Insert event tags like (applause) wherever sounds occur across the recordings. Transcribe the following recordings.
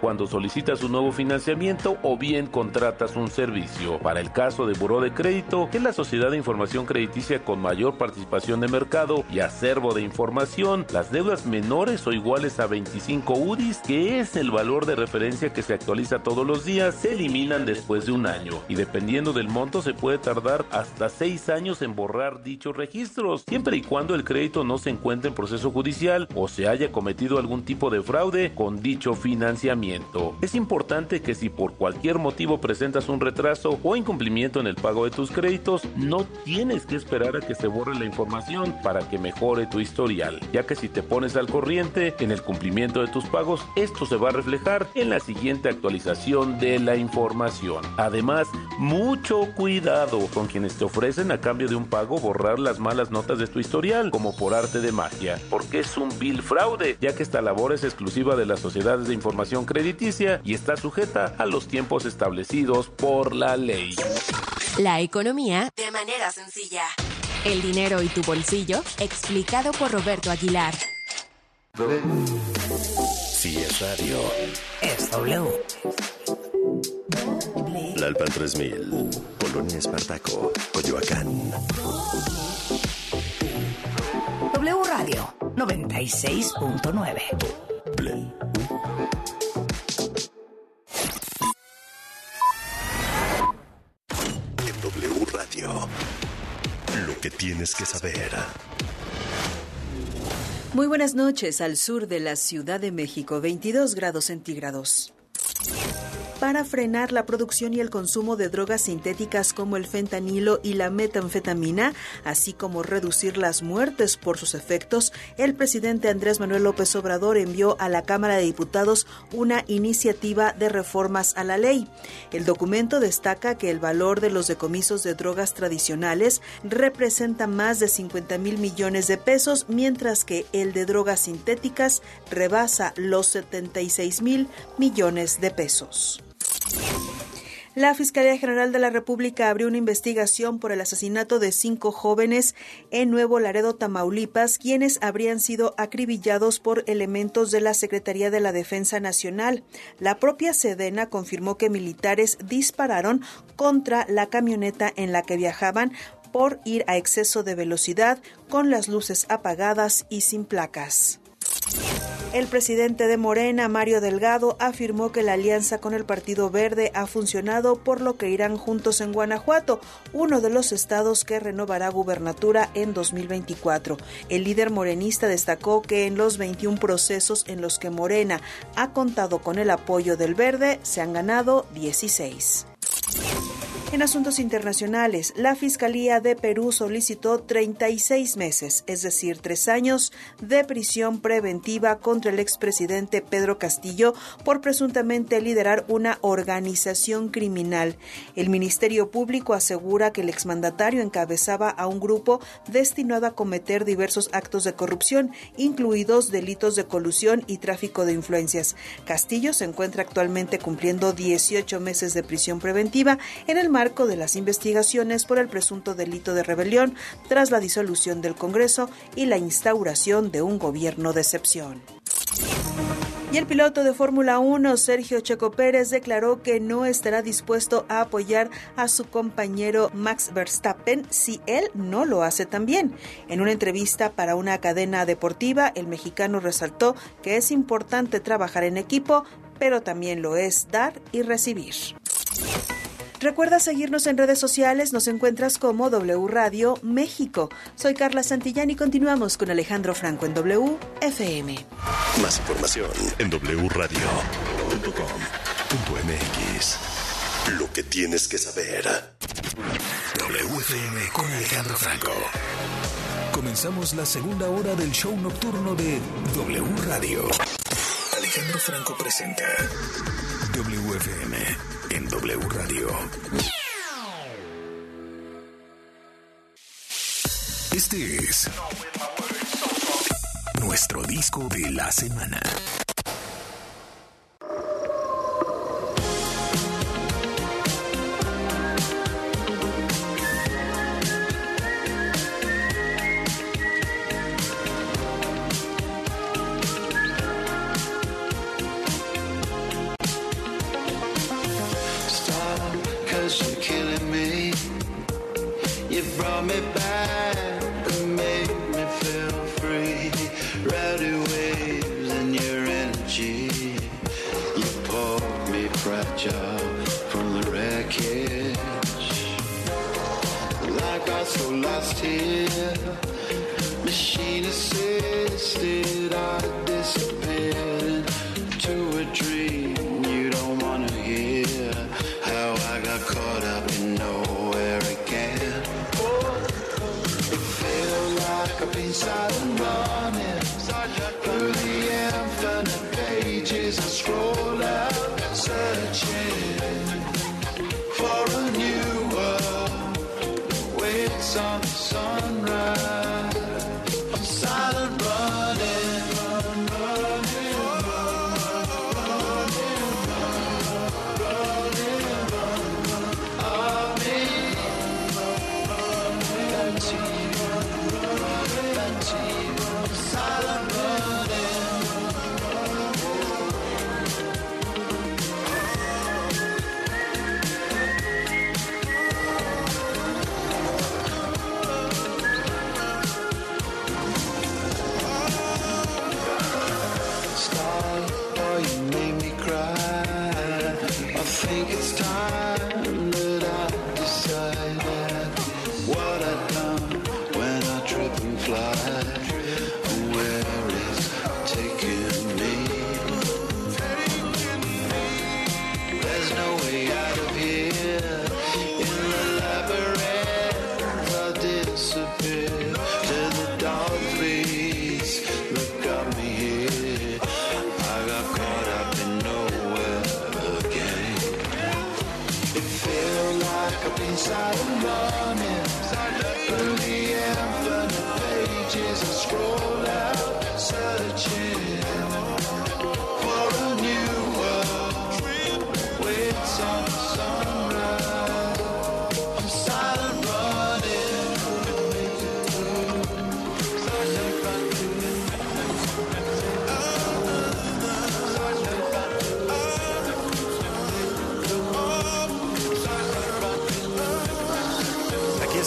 cuando solicitas un nuevo financiamiento o bien contratas un servicio. Para el caso de Buró de Crédito, es la sociedad de información crediticia con mayor participación de mercado y acervo de información, las deudas menores o iguales a 25 UDIs, que es el valor de referencia que se actualiza todos los días, se eliminan después de un año y dependiendo del monto se puede tardar hasta 6 años en borrar dichos registros, siempre y cuando el crédito no se encuentre en proceso judicial o se haya cometido algún tipo de fraude con dicho financiamiento. Es importante que si por cualquier motivo presentas un retraso o incumplimiento en el pago de tus créditos, no tienes que esperar a que se borre la información para que mejore tu historial, ya que si te pones al corriente en el cumplimiento de tus pagos, esto se va a reflejar en la siguiente actualización de la información. Además, mucho cuidado con quienes te ofrecen a cambio de un pago borrar las malas notas de tu historial, como por arte de magia, porque es un vil fraude, ya que esta labor es exclusiva de las sociedades de información crediticia y está sujeta a los tiempos establecidos por la ley. La economía de manera sencilla. El dinero y tu bolsillo, explicado por Roberto Aguilar. Si es radio, Es W. Lalpan 3000, Polonia Espartaco, Coyoacán. W Radio 96.9. W Radio, lo que tienes que saber. Muy buenas noches al sur de la Ciudad de México, 22 grados centígrados. Para frenar la producción y el consumo de drogas sintéticas como el fentanilo y la metanfetamina, así como reducir las muertes por sus efectos, el presidente Andrés Manuel López Obrador envió a la Cámara de Diputados una iniciativa de reformas a la ley. El documento destaca que el valor de los decomisos de drogas tradicionales representa más de 50 mil millones de pesos, mientras que el de drogas sintéticas rebasa los 76 mil millones de pesos. La Fiscalía General de la República abrió una investigación por el asesinato de cinco jóvenes en Nuevo Laredo, Tamaulipas, quienes habrían sido acribillados por elementos de la Secretaría de la Defensa Nacional. La propia Sedena confirmó que militares dispararon contra la camioneta en la que viajaban por ir a exceso de velocidad con las luces apagadas y sin placas. El presidente de Morena, Mario Delgado, afirmó que la alianza con el Partido Verde ha funcionado, por lo que irán juntos en Guanajuato, uno de los estados que renovará gubernatura en 2024. El líder morenista destacó que en los 21 procesos en los que Morena ha contado con el apoyo del Verde, se han ganado 16. En asuntos internacionales, la Fiscalía de Perú solicitó 36 meses, es decir, tres años, de prisión preventiva contra el expresidente Pedro Castillo por presuntamente liderar una organización criminal. El Ministerio Público asegura que el exmandatario encabezaba a un grupo destinado a cometer diversos actos de corrupción, incluidos delitos de colusión y tráfico de influencias. Castillo se encuentra actualmente cumpliendo 18 meses de prisión preventiva en el marco de las investigaciones por el presunto delito de rebelión tras la disolución del Congreso y la instauración de un gobierno de excepción. Y el piloto de Fórmula 1, Sergio Checo Pérez, declaró que no estará dispuesto a apoyar a su compañero Max Verstappen si él no lo hace también. En una entrevista para una cadena deportiva, el mexicano resaltó que es importante trabajar en equipo, pero también lo es dar y recibir. Recuerda seguirnos en redes sociales, nos encuentras como W Radio México. Soy Carla Santillán y continuamos con Alejandro Franco en W FM. Más información en wradio.com.mx. Lo que tienes que saber. WFM con Alejandro Franco. Comenzamos la segunda hora del show nocturno de W Radio. Alejandro Franco presenta WFM en W Radio. Este es nuestro disco de la semana.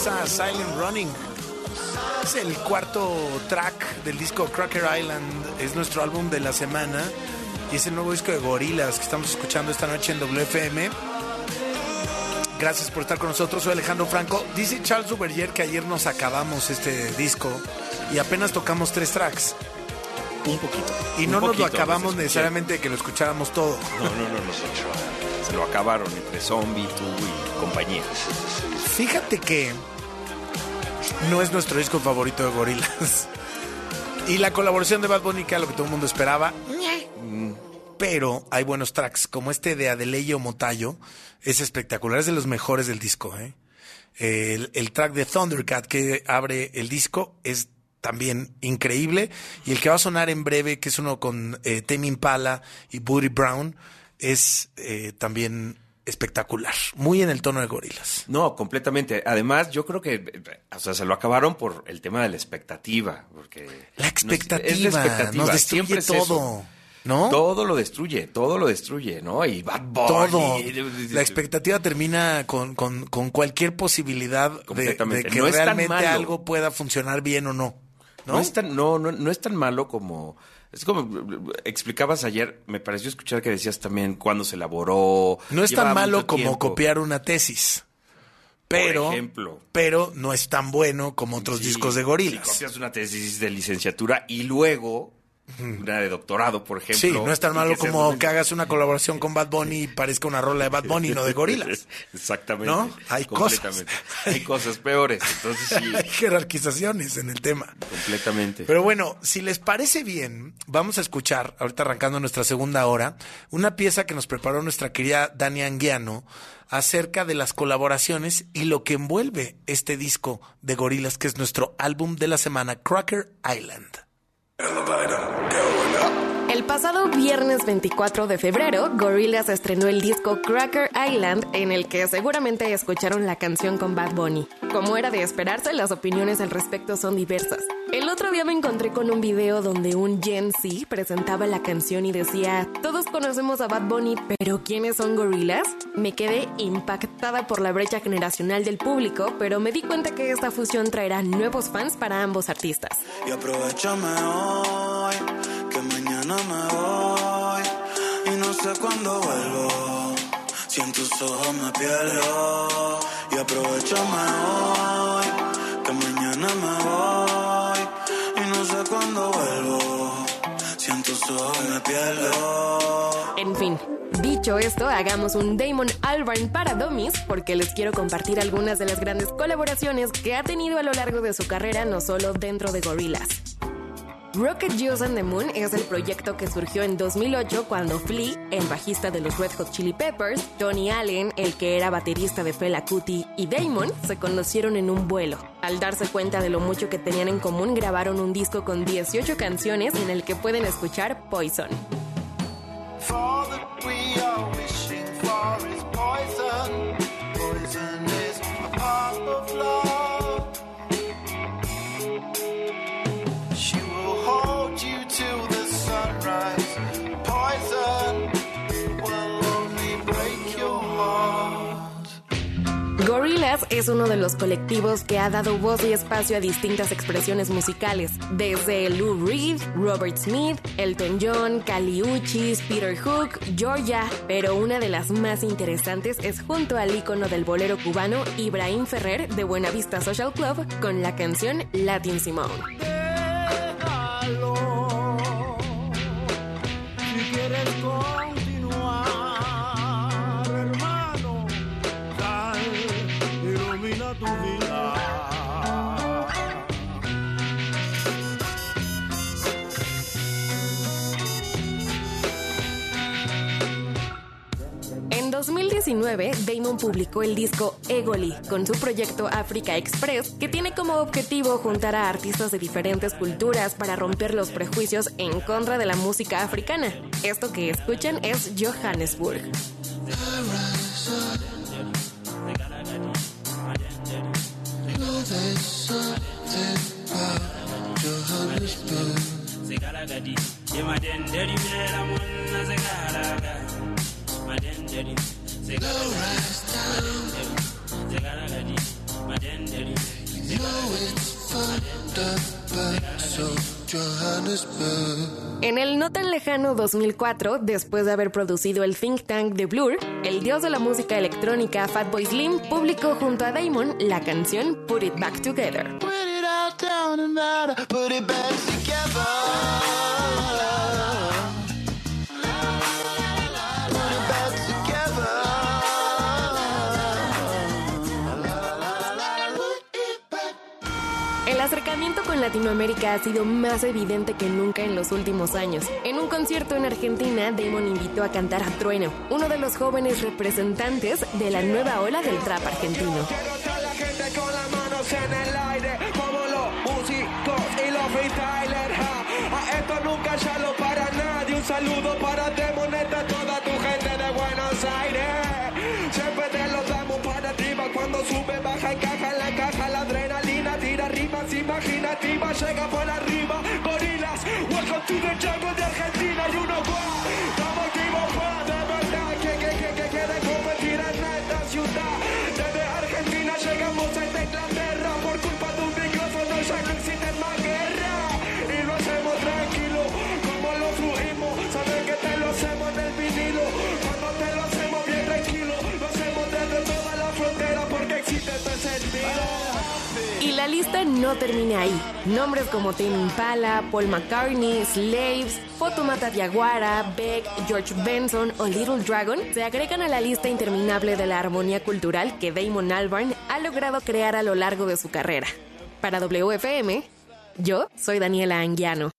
Está Silent Running. Es el cuarto track del disco Cracker Island. Es nuestro álbum de la semana. Y es el nuevo disco de Gorilas que estamos escuchando esta noche en WFM. Gracias por estar con nosotros. Soy Alejandro Franco. Dice Charles Duverger que ayer nos acabamos este disco y apenas tocamos tres tracks. Un poquito. Y no nos lo poquito, acabamos necesariamente de que lo escucháramos todo. No, no, no, no. Se lo acabaron entre Zombie, tú y compañía. Fíjate que no es nuestro disco favorito de Gorilas. Y la colaboración de Bad Bunny, que era lo que todo el mundo esperaba. Pero hay buenos tracks, como este de Adeleio Motayo. Es espectacular, es de los mejores del disco. ¿eh? El, el track de Thundercat que abre el disco es también increíble. Y el que va a sonar en breve, que es uno con eh, Tame Impala y Booty Brown, es eh, también espectacular. Muy en el tono de Gorilas. No, completamente. Además, yo creo que o sea, se lo acabaron por el tema de la expectativa. Porque La nos- expectativa, es la expectativa. nos destruye Siempre es todo, eso. ¿no? Todo lo destruye, todo lo destruye, ¿no? Y Bad Bunny, Todo. La expectativa termina con, con, con cualquier posibilidad de, que No realmente algo pueda funcionar bien o no. ¿no? No es tan, no, no, no es tan malo como. Es como explicabas ayer, me pareció escuchar que decías también cuándo se elaboró. No es tan malo como tiempo. copiar una tesis. Pero, ejemplo. pero no es tan bueno como otros Sí, discos de Si gorilas. copias una tesis de licenciatura y luego una de doctorado, por ejemplo. Sí, no es tan malo como que hagas una colaboración con Bad Bunny y parezca una rola de Bad Bunny, no de gorilas. (laughs) Exactamente. ¿No? Hay cosas. Hay cosas peores. Entonces sí, (laughs) Hay jerarquizaciones en el tema. completamente. Pero bueno, si les parece bien, vamos a escuchar, ahorita arrancando nuestra segunda hora, una pieza que nos preparó nuestra querida Dani Anguiano acerca de las colaboraciones y lo que envuelve este disco de gorilas, que es nuestro álbum de la semana, Cracker Island. El pasado viernes 24 de febrero, Gorillaz estrenó el disco Cracker Island, en el que seguramente escucharon la canción con Bad Bunny. Como era de esperarse, las opiniones al respecto son diversas. El otro día me encontré con un video donde un Gen Z presentaba la canción y decía, todos conocemos a Bad Bunny, pero ¿quiénes son Gorillaz? Me quedé impactada por la brecha generacional del público, pero me di cuenta que esta fusión traerá nuevos fans para ambos artistas. Y me voy. Y no sé cuándo vuelvo. En me. En fin, dicho esto, hagamos un Damon Albarn para Dummies porque les quiero compartir algunas de las grandes colaboraciones que ha tenido a lo largo de su carrera, no solo dentro de Gorillaz. Rocket Juice and the Moon es el proyecto que surgió en 2008 cuando Flea, el bajista de los Red Hot Chili Peppers, Tony Allen, el que era baterista de Fela Kuti, y Damon se conocieron en un vuelo. Al darse cuenta de lo mucho que tenían en común, grabaron un disco con 18 canciones en el que pueden escuchar Poison. Gorillaz es uno de los colectivos que ha dado voz y espacio a distintas expresiones musicales, desde Lou Reed, Robert Smith, Elton John, Kali Uchis, Peter Hook, Georgia, pero una de las más interesantes es junto al ícono del bolero cubano Ibrahim Ferrer de Buenavista Social Club con la canción Latin Simone. 2019, Damon publicó el disco Egoli con su proyecto Africa Express, que tiene como objetivo juntar a artistas de diferentes culturas para romper los prejuicios en contra de la música africana. Esto que escuchan es Johannesburg. En el no tan lejano 2004, después de haber producido el think tank de Blur, el dios de la música electrónica Fatboy Slim publicó junto a Damon la canción Put It Back Together. Put it all down and put it back together. Acercamiento con Latinoamérica ha sido más evidente que nunca en los últimos años. En un concierto en Argentina, Damon invitó a cantar a Trueno, uno de los jóvenes representantes de la nueva ola del trap argentino. Quiero estar la imaginativas, llega por arriba. Gorilas, welcome to the jungle de Argentina y uno guau. Estamos activos, guau, de verdad. Lista no termina ahí. Nombres como Tim Impala, Paul McCartney, Slaves, Fotomata Diaguara, Beck, George Benson o Little Dragon se agregan a la lista interminable de la armonía cultural que Damon Albarn ha logrado crear a lo largo de su carrera. Para WFM, yo soy Daniela Anguiano.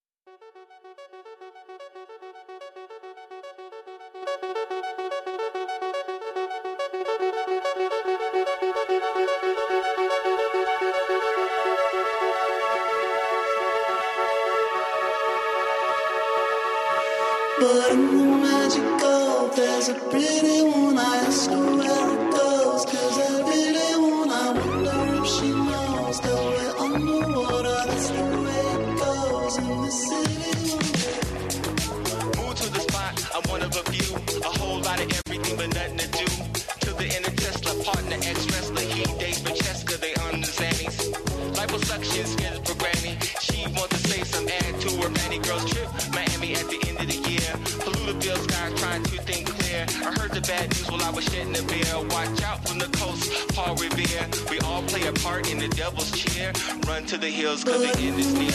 But nothing to do. To the inner Tesla, partner, ex-wrestler, he dates Francesca, they on the Zannies. Liposuction, skin programming. She wants to say some add to her Fanny Girls trip. Miami at the end of the year. Polluted sky trying to think clear. I heard the bad news while I was shedding a beer. Watch out from the coast, Paul Revere. We all play a part in the devil's cheer. Run to the hills cause the end is near.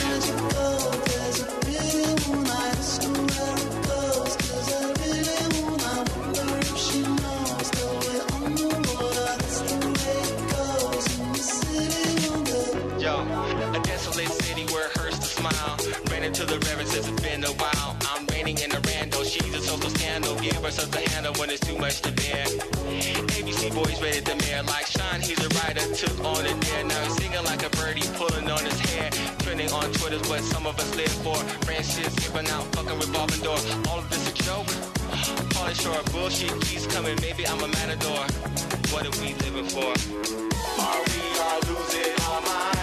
Mayor like Sean. He's a writer, took on it there. Now he's singing like a birdie, pulling on his hair. Trending on Twitter's what some of us live for. Francis giving out, fucking revolving door. All of this a joke. Falling short, bullshit keeps coming. Maybe I'm a matador. What are we living for? Are we all losing our minds?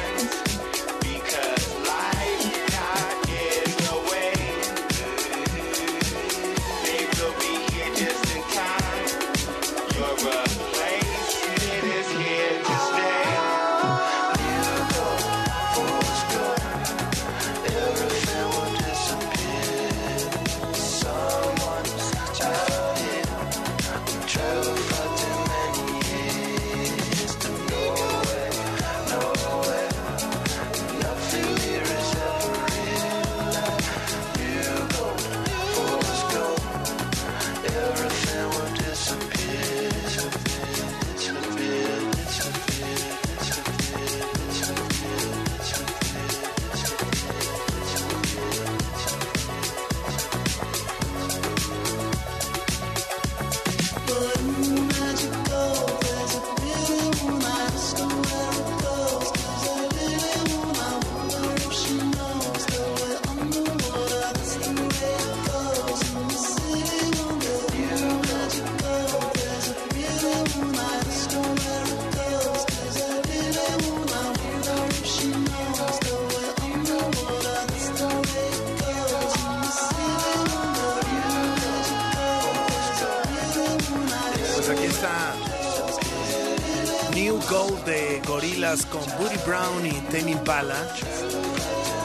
Brown y Tame Impala.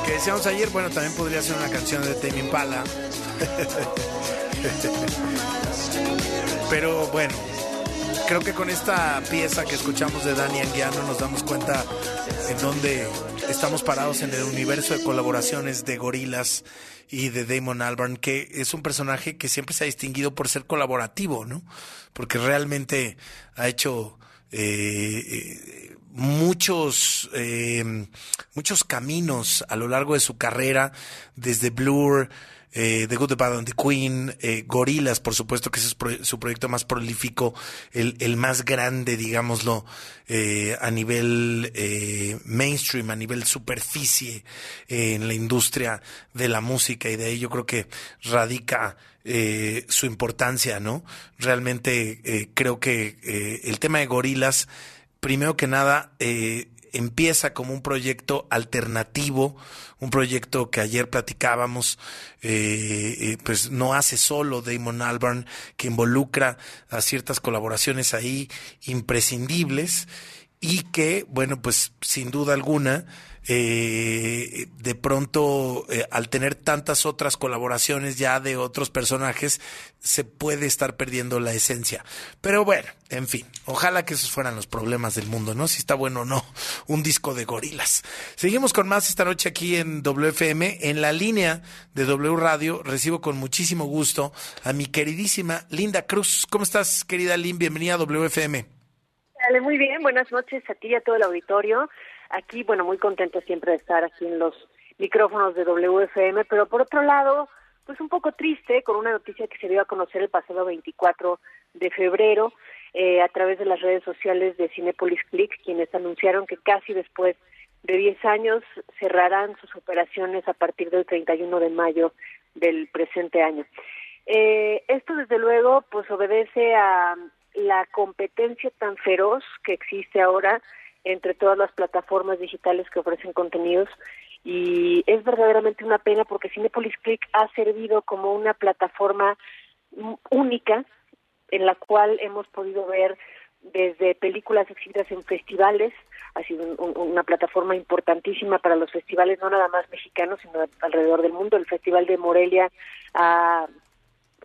Que decíamos ayer, bueno, también podría ser una canción de Tame Impala. (laughs) Pero bueno, creo que con esta pieza que escuchamos de Dani Anguiano nos damos cuenta en dónde estamos parados en el universo de colaboraciones de Gorilas y de Damon Albarn, que es un personaje que siempre se ha distinguido por ser colaborativo, ¿no? Porque realmente ha hecho eh, eh, muchos eh, muchos caminos a lo largo de su carrera, desde Blur, eh, The Good, The Bad and The Queen, eh, Gorilas, por supuesto, que es su proyecto más prolífico, el, más grande, digámoslo, eh, a nivel eh, mainstream, a nivel superficie eh, en la industria de la música y de ahí yo creo que radica su importancia, ¿no? Realmente creo que el tema de Gorilas, primero que nada, eh, empieza como un proyecto alternativo, un proyecto que ayer platicábamos, eh, eh, pues no hace solo Damon Albarn, que involucra a ciertas colaboraciones ahí imprescindibles y que, bueno, pues sin duda alguna, eh, de pronto, eh, al tener tantas otras colaboraciones ya de otros personajes, se puede estar perdiendo la esencia. Pero bueno, en fin, ojalá que esos fueran los problemas del mundo, ¿no? Si está bueno o no, un disco de gorilas. Seguimos con más esta noche aquí en WFM. En la línea de W Radio recibo con muchísimo gusto a mi queridísima Linda Cruz. ¿Cómo estás, querida Lynn? Bienvenida a WFM. Dale, muy bien, buenas noches a ti y a todo el auditorio. Aquí, bueno, muy contento siempre de estar aquí en los micrófonos de WFM, pero por otro lado, pues un poco triste con una noticia que se dio a conocer el pasado 24 de febrero eh, a través de las redes sociales de Cinepolis Click, quienes anunciaron que casi después de 10 años cerrarán sus operaciones a partir del 31 de mayo del presente año. Eh, esto desde luego pues obedece a la competencia tan feroz que existe ahora entre todas las plataformas digitales que ofrecen contenidos y es verdaderamente una pena porque Cinepolis Click ha servido como una plataforma única en la cual hemos podido ver desde películas exhibidas en festivales, ha sido un- una plataforma importantísima para los festivales, no nada más mexicanos, sino alrededor del mundo. El Festival de Morelia ha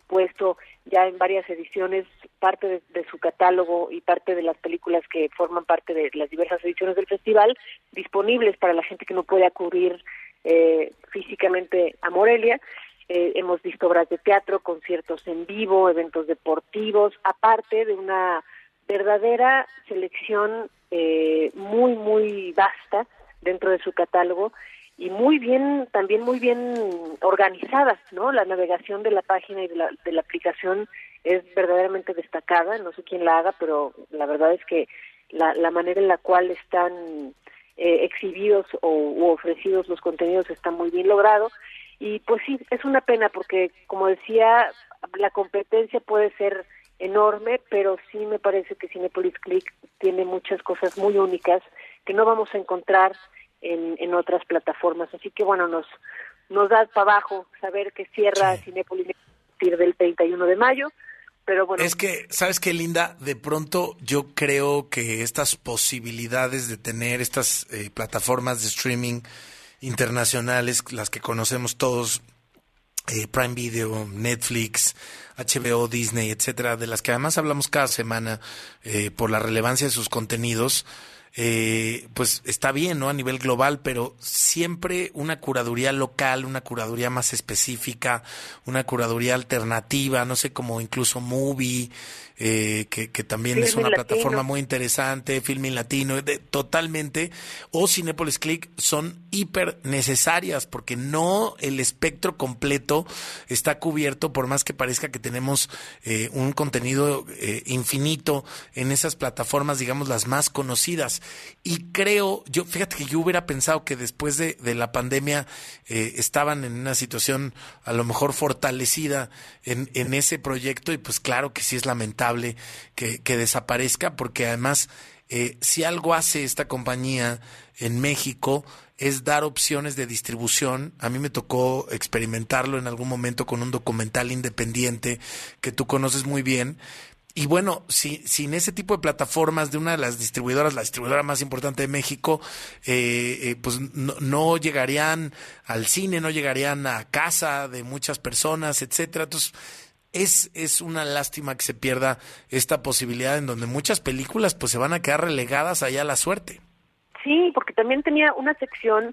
puesto ya en varias ediciones parte de, su catálogo y parte de las películas que forman parte de las diversas ediciones del festival disponibles para la gente que no puede acudir eh, físicamente a Morelia. Eh, hemos visto obras de teatro, conciertos en vivo, eventos deportivos, aparte de una verdadera selección eh, muy, muy vasta dentro de su catálogo y muy bien, también muy bien organizada, ¿no? La navegación de la página y de la, de la aplicación es verdaderamente destacada, no sé quién la haga, pero la verdad es que la, la manera en la cual están eh, exhibidos o ofrecidos los contenidos está muy bien logrado y pues sí, es una pena porque como decía, la competencia puede ser enorme, pero sí me parece que Cinepolis Click tiene muchas cosas muy únicas que no vamos a encontrar en, en otras plataformas. Así que bueno, nos nos da para abajo saber que cierra Cinepolis a partir del 31 de mayo, pero bueno. Es que, ¿sabes qué, Linda? De pronto yo creo que estas posibilidades de tener estas eh, plataformas de streaming internacionales, las que conocemos todos, eh, Prime Video, Netflix, HBO, Disney, etcétera, de las que además hablamos cada semana eh, por la relevancia de sus contenidos, eh, pues está bien, ¿no? A nivel global, pero siempre una curaduría local, una curaduría más específica, una curaduría alternativa, no sé, como incluso Movie, eh, que, que también es una Latino. plataforma muy interesante, Filmin Latino, de- totalmente, o Cinepolis Click son hiper necesarias porque no el espectro completo está cubierto por más que parezca que tenemos eh, un contenido eh, infinito en esas plataformas, digamos, las más conocidas. Y creo, yo, fíjate que yo hubiera pensado que después de, de la pandemia eh, estaban en una situación a lo mejor fortalecida en, en ese proyecto y pues claro que sí es lamentable que, desaparezca porque además eh, si algo hace esta compañía en México es dar opciones de distribución. A mí me tocó experimentarlo en algún momento con un documental independiente que tú conoces muy bien. Y bueno, si, sin ese tipo de plataformas de una de las distribuidoras, la distribuidora más importante de México, eh, eh, pues no, no llegarían al cine, no llegarían a casa de muchas personas, etcétera. Entonces, es, es una lástima que se pierda esta posibilidad en donde muchas películas pues se van a quedar relegadas allá a la suerte. Sí, porque también tenía una sección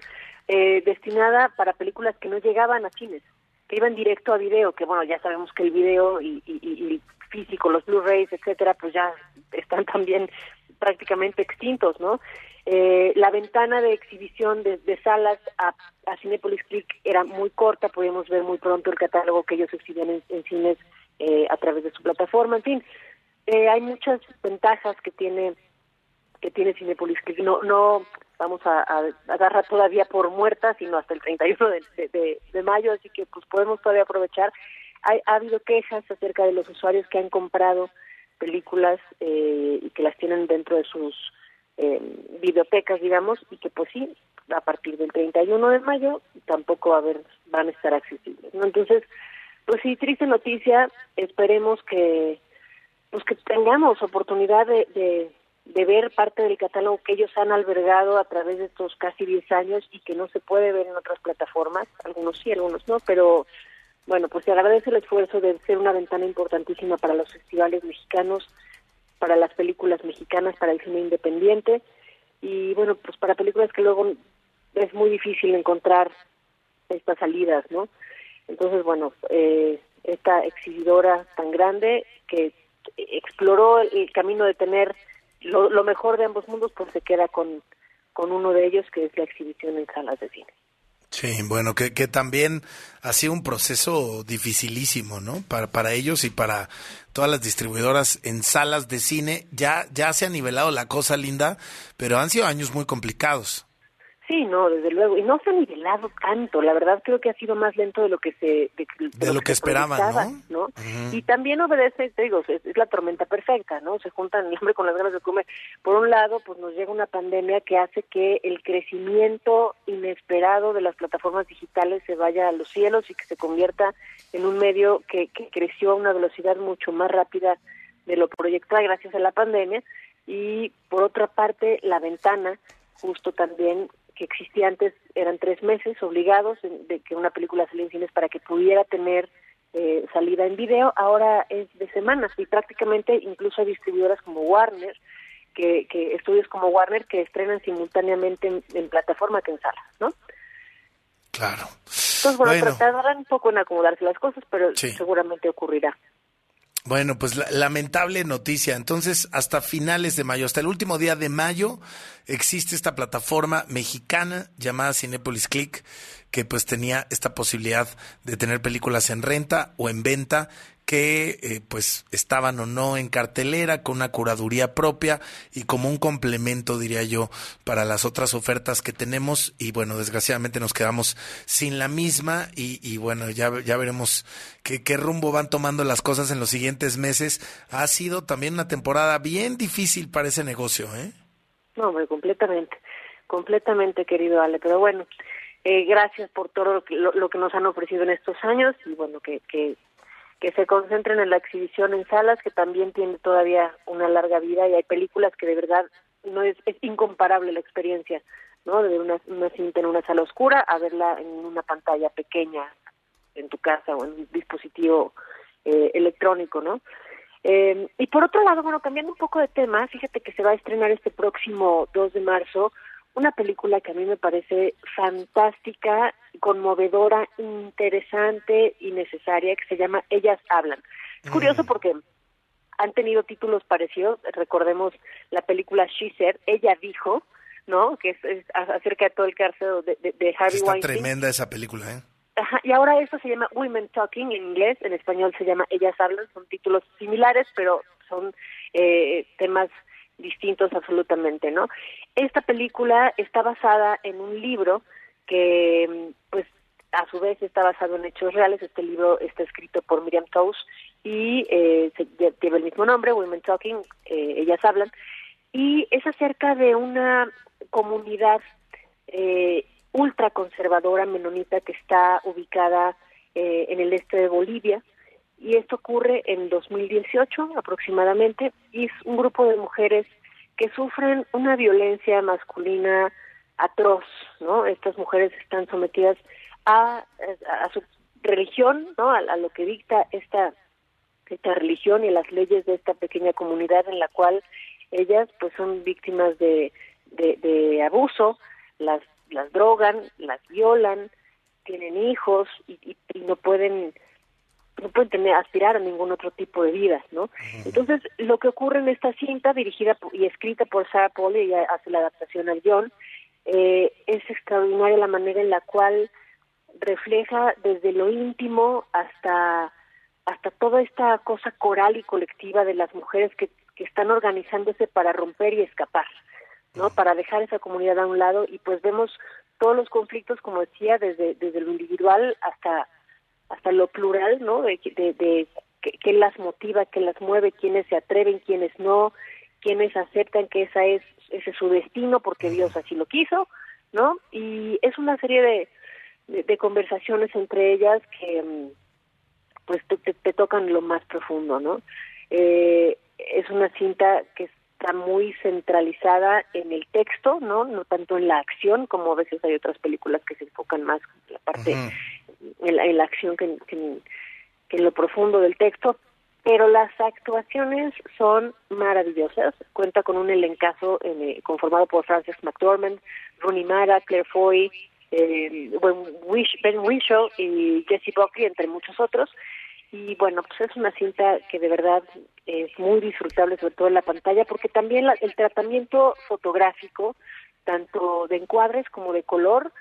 eh, destinada para películas que no llegaban a cines, que iban directo a video, que bueno, ya sabemos que el video y, y- y- físico, los Blu-rays, etcétera, pues ya están también prácticamente extintos, ¿no? Eh, la ventana de exhibición de, de salas a, a Cinepolis Click era muy corta, podíamos ver muy pronto el catálogo que ellos exhibían en, cines eh, a través de su plataforma, en fin, eh, hay muchas ventajas que tiene que tiene Cinepolis que no no vamos a, a agarrar todavía por muerta sino hasta el 31 de, de, de- mayo así que pues podemos todavía aprovechar. Ha habido quejas acerca de los usuarios que han comprado películas eh, y que las tienen dentro de sus eh, bibliotecas digamos y que pues sí a partir del 31 de mayo tampoco haber van a estar accesibles ¿no? entonces pues sí triste noticia esperemos que pues que tengamos oportunidad de, de, de ver parte del catálogo que ellos han albergado a través de estos casi 10 años y que no se puede ver en otras plataformas, algunos sí, algunos no, pero bueno, pues se agradece el esfuerzo de ser una ventana importantísima para los festivales mexicanos, para las películas mexicanas, para el cine independiente y bueno, pues para películas que luego es muy difícil encontrar estas salidas, ¿no? Entonces, bueno, eh, esta exhibidora tan grande que exploró el camino de tener lo, lo mejor de ambos mundos, pues se queda con, con uno de ellos, que es la exhibición en salas de cine. Sí, bueno, que, que también ha sido un proceso dificilísimo, ¿no? Para, para ellos y para todas las distribuidoras en salas de cine. Ya, ya se ha nivelado la cosa, Linda, pero han sido años muy complicados. Sí, no, desde luego. Y no se ha nivelado tanto. La verdad creo que ha sido más lento de lo que se... De, De lo que se esperaban, ¿no? Y también obedece, te digo, es, es la tormenta perfecta, ¿no? Se juntan el hambre con las ganas de comer. Por un lado, pues nos llega una pandemia que hace que el crecimiento inesperado de las plataformas digitales se vaya a los cielos y que se convierta en un medio que, que creció a una velocidad mucho más rápida de lo proyectada gracias a la pandemia. Y por otra parte, la ventana, justo también que existía antes, eran tres meses obligados de que una película saliera en cines para que pudiera tener eh, salida en video, ahora es de semanas y prácticamente incluso hay distribuidoras como Warner, que, que estudios como Warner que estrenan simultáneamente en, en plataforma que en salas, ¿no? Claro. Entonces, bueno, Bueno. tardarán un poco en acomodarse las cosas, pero Sí. seguramente ocurrirá. Bueno, pues la- lamentable noticia. Entonces, hasta finales de mayo, hasta el último día de mayo, existe esta plataforma mexicana llamada Cinepolis Click, que pues tenía esta posibilidad de tener películas en renta o en venta que eh, pues estaban o no en cartelera con una curaduría propia y como un complemento diría yo para las otras ofertas que tenemos y bueno desgraciadamente nos quedamos sin la misma y, bueno ya, ya veremos qué, qué rumbo van tomando las cosas en los siguientes meses ha sido también una temporada bien difícil para ese negocio ¿eh? No, completamente, completamente, querido Ale. Pero bueno, eh, gracias por todo lo que, lo que nos han ofrecido en estos años y bueno, que, que, que se concentren en la exhibición en salas, que también tiene todavía una larga vida y hay películas que de verdad no es, es incomparable la experiencia, ¿no? De ver una, una cinta en una sala oscura a verla en una pantalla pequeña en tu casa o en un dispositivo eh, electrónico, ¿no? Eh, y por otro lado, bueno, cambiando un poco de tema, fíjate que se va a estrenar este próximo 2 de marzo una película que a mí me parece fantástica, conmovedora, interesante y necesaria, que se llama Ellas Hablan. Es curioso porque han tenido títulos parecidos, recordemos la película She Said, Ella Dijo, ¿no? Que es, es acerca de todo el cárcel de, de, de Harvey está Weinstein. tremenda esa película ¿eh? Ajá, y ahora esto se llama Women Talking en inglés, en español se llama Ellas Hablan, son títulos similares, pero son eh, temas distintos absolutamente, ¿no? Esta película está basada en un libro que, pues, a su vez está basado en hechos reales. Este libro está escrito por Miriam Toews y eh, se, lle- lleva el mismo nombre, Women Talking, eh, Ellas Hablan, y es acerca de una comunidad eh, ultraconservadora menonita que está ubicada eh, en el este de Bolivia y esto ocurre en 2018 aproximadamente y es un grupo de mujeres que sufren una violencia masculina atroz, ¿no? Estas mujeres están sometidas a, a su religión, ¿no? A, a lo que dicta esta esta religión y las leyes de esta pequeña comunidad en la cual ellas pues son víctimas de, de, de abuso, las las drogan, las violan, tienen hijos y, y, y no pueden no pueden tener aspirar a ningún otro tipo de vida, ¿no? Entonces, lo que ocurre en esta cinta, dirigida y escrita por Sarah Pauli, ella hace la adaptación al guion, eh, es extraordinaria la manera en la cual refleja desde lo íntimo hasta hasta toda esta cosa coral y colectiva de las mujeres que, que están organizándose para romper y escapar, ¿no? Para dejar esa comunidad a un lado y pues vemos todos los conflictos, como decía, desde desde lo individual hasta hasta lo plural, ¿no? De, de, de qué, las motiva, qué las mueve, quiénes se atreven, quiénes no, quiénes aceptan que esa es ese es su destino porque Dios así lo quiso, ¿no? Y es una serie de, de, de conversaciones entre ellas que mm, pues te, te- te tocan lo más profundo, ¿no? Eh, es una cinta que está muy centralizada en el texto, ¿no? No tanto en la acción, como a veces hay otras películas que se enfocan más en la parte, en, la, en la acción que, en- que en- que en lo profundo del texto, pero las actuaciones son maravillosas. Cuenta con un elencazo eh, conformado por Frances McDormand, Rooney Mara, Claire Foy, eh, Ben Whishaw y Jessie Buckley, entre muchos otros. Y bueno, pues es una cinta que de verdad es muy disfrutable, sobre todo en la pantalla, porque también la- el tratamiento fotográfico, tanto de encuadres como de color,